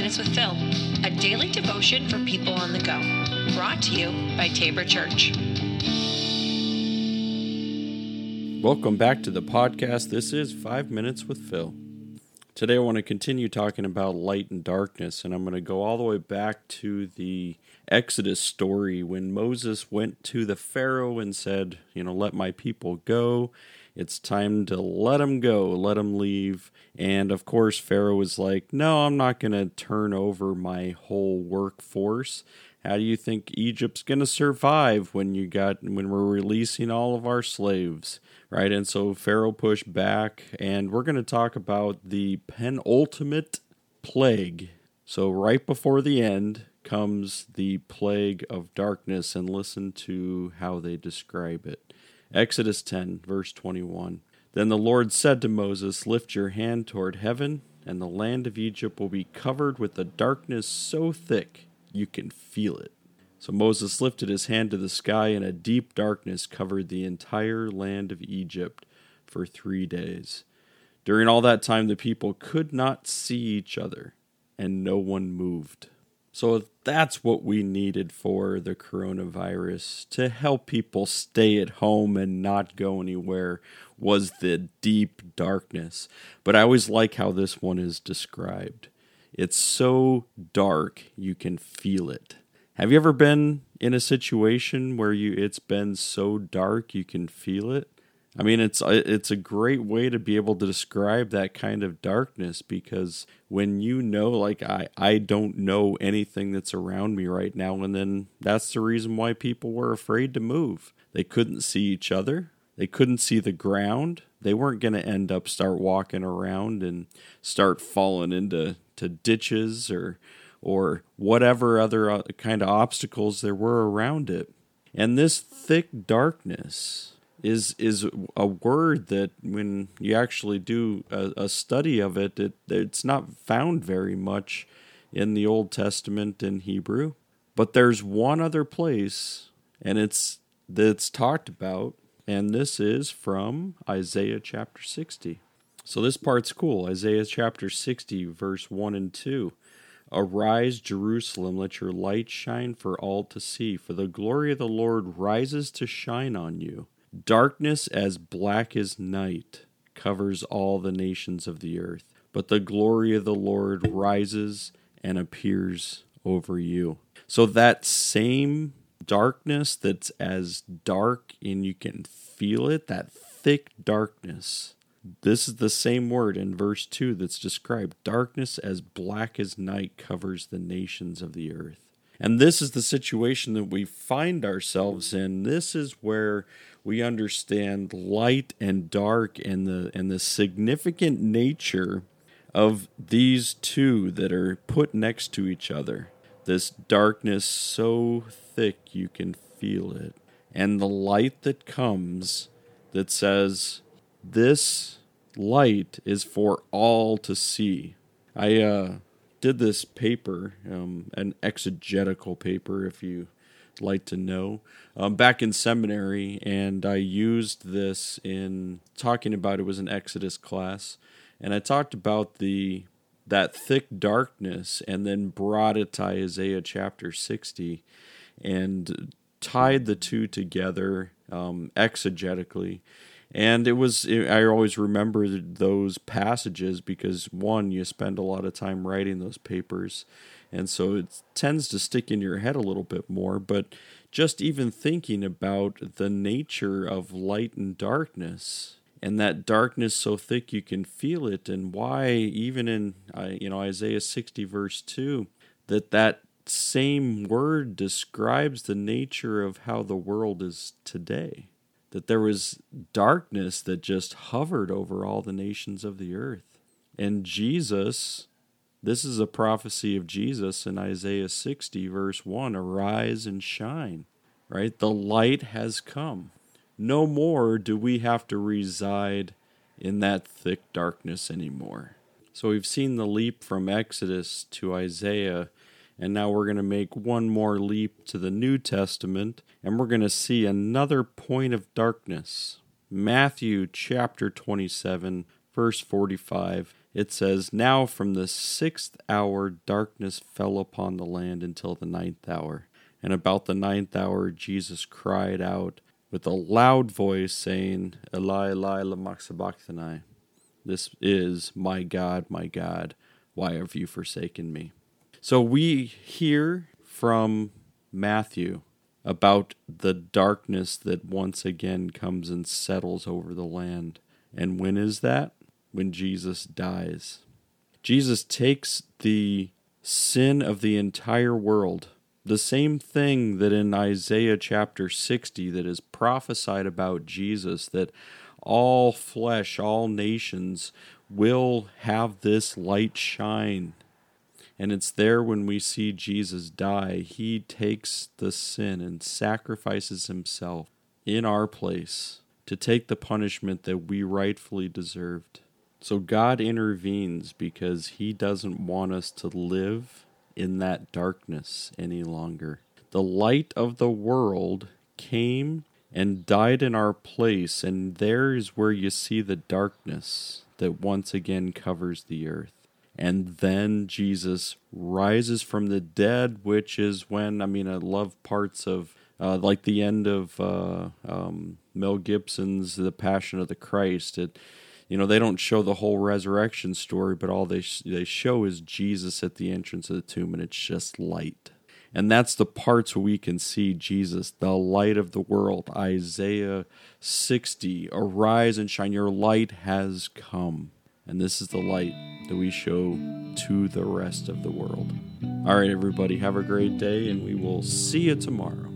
5 Minutes with Phil, a daily devotion for people on the go. Brought to you by Tabor Church. Welcome back to the podcast. This is 5 Minutes with Phil. Today I want to continue talking about light and darkness, and I'm going to go all the way back to the Exodus story when Moses went to the Pharaoh and said, You know, let my people go. It's time to let him go, let him leave. And of course, Pharaoh was like, No, I'm not going to turn over my whole workforce. How do you think Egypt's going to survive when you got when we're releasing all of our slaves? Right? And so Pharaoh pushed back and we're going to talk about the penultimate plague. So right before the end comes the plague of darkness and listen to how they describe it. Exodus 10 verse 21. Then the Lord said to Moses, Lift your hand toward heaven, and the land of Egypt will be covered with a darkness so thick you can feel it. So Moses lifted his hand to the sky, and a deep darkness covered the entire land of Egypt for three days. During all that time, the people could not see each other, and no one moved. So that's what we needed for the coronavirus to help people stay at home and not go anywhere was the deep darkness. But I always like how this one is described. It's so dark you can feel it. Have you ever been in a situation where you it's been so dark you can feel it? I mean, it's it's a great way to be able to describe that kind of darkness because when you know, like I, I don't know anything that's around me right now, and then that's the reason why people were afraid to move. They couldn't see each other. They couldn't see the ground. They weren't going to end up start walking around and start falling into to ditches or or whatever other uh, kind of obstacles there were around it. And this thick darkness is is a word that when you actually do a, a study of it, it it's not found very much in the Old Testament in Hebrew. But there's one other place, and it's that's talked about, and this is from Isaiah chapter 60. So this part's cool. Isaiah chapter 60, verse 1 and 2. Arise, Jerusalem, let your light shine for all to see, for the glory of the Lord rises to shine on you. Darkness as black as night covers all the nations of the earth, but the glory of the Lord rises and appears over you. So that same darkness that's as dark and you can feel it, that thick darkness. This is the same word in verse 2 that's described. Darkness as black as night covers the nations of the earth. And this is the situation that we find ourselves in. This is where we understand light and dark and the and the significant nature of these two that are put next to each other. This darkness so thick you can feel it, and the light that comes that says, This light is for all to see. I uh, did this paper, um, an exegetical paper, if you like to know, um, back in seminary, and I used this in talking about it was an Exodus class, and I talked about the that thick darkness, and then brought it to Isaiah chapter sixty, and tied the two together um, exegetically. And it was, I always remember those passages because one, you spend a lot of time writing those papers, and so it tends to stick in your head a little bit more. But just even thinking about the nature of light and darkness, and that darkness so thick you can feel it, and why even in you know Isaiah sixty verse two, that that same word describes the nature of how the world is today. That there was darkness that just hovered over all the nations of the earth. And Jesus this is a prophecy of Jesus in Isaiah 60, verse 1 Arise and shine, right? The light has come. No more do we have to reside in that thick darkness anymore. So we've seen the leap from Exodus to Isaiah, and now we're going to make one more leap to the New Testament, and we're going to see another point of darkness. Matthew chapter 27, verse 45 it says, Now from the sixth hour darkness fell upon the land until the ninth hour. And about the ninth hour Jesus cried out with a loud voice, saying, Eli, Eli, lama sabachthani. This is, My God, my God, why have you forsaken me? So we hear from Matthew about the darkness that once again comes and settles over the land. And when is that? When Jesus dies. Jesus takes the sin of the entire world, the same thing that in Isaiah chapter 60 that is prophesied about Jesus, that all flesh, all nations will have this light shine. And it's there when we see Jesus die, he takes the sin and sacrifices himself in our place to take the punishment that we rightfully deserved. So God intervenes because he doesn't want us to live in that darkness any longer. The light of the world came and died in our place, and there is where you see the darkness that once again covers the earth. And then Jesus rises from the dead, which is when, I mean, I love parts of uh, like the end of uh, um, Mel Gibson's The Passion of the Christ. It, you know, they don't show the whole resurrection story, but all they sh- they show is Jesus at the entrance of the tomb, and it's just light. And that's the parts where we can see Jesus, the light of the world. Isaiah 60, arise and shine, your light has come. And this is the light that we show to the rest of the world. All right, everybody, have a great day, and we will see you tomorrow.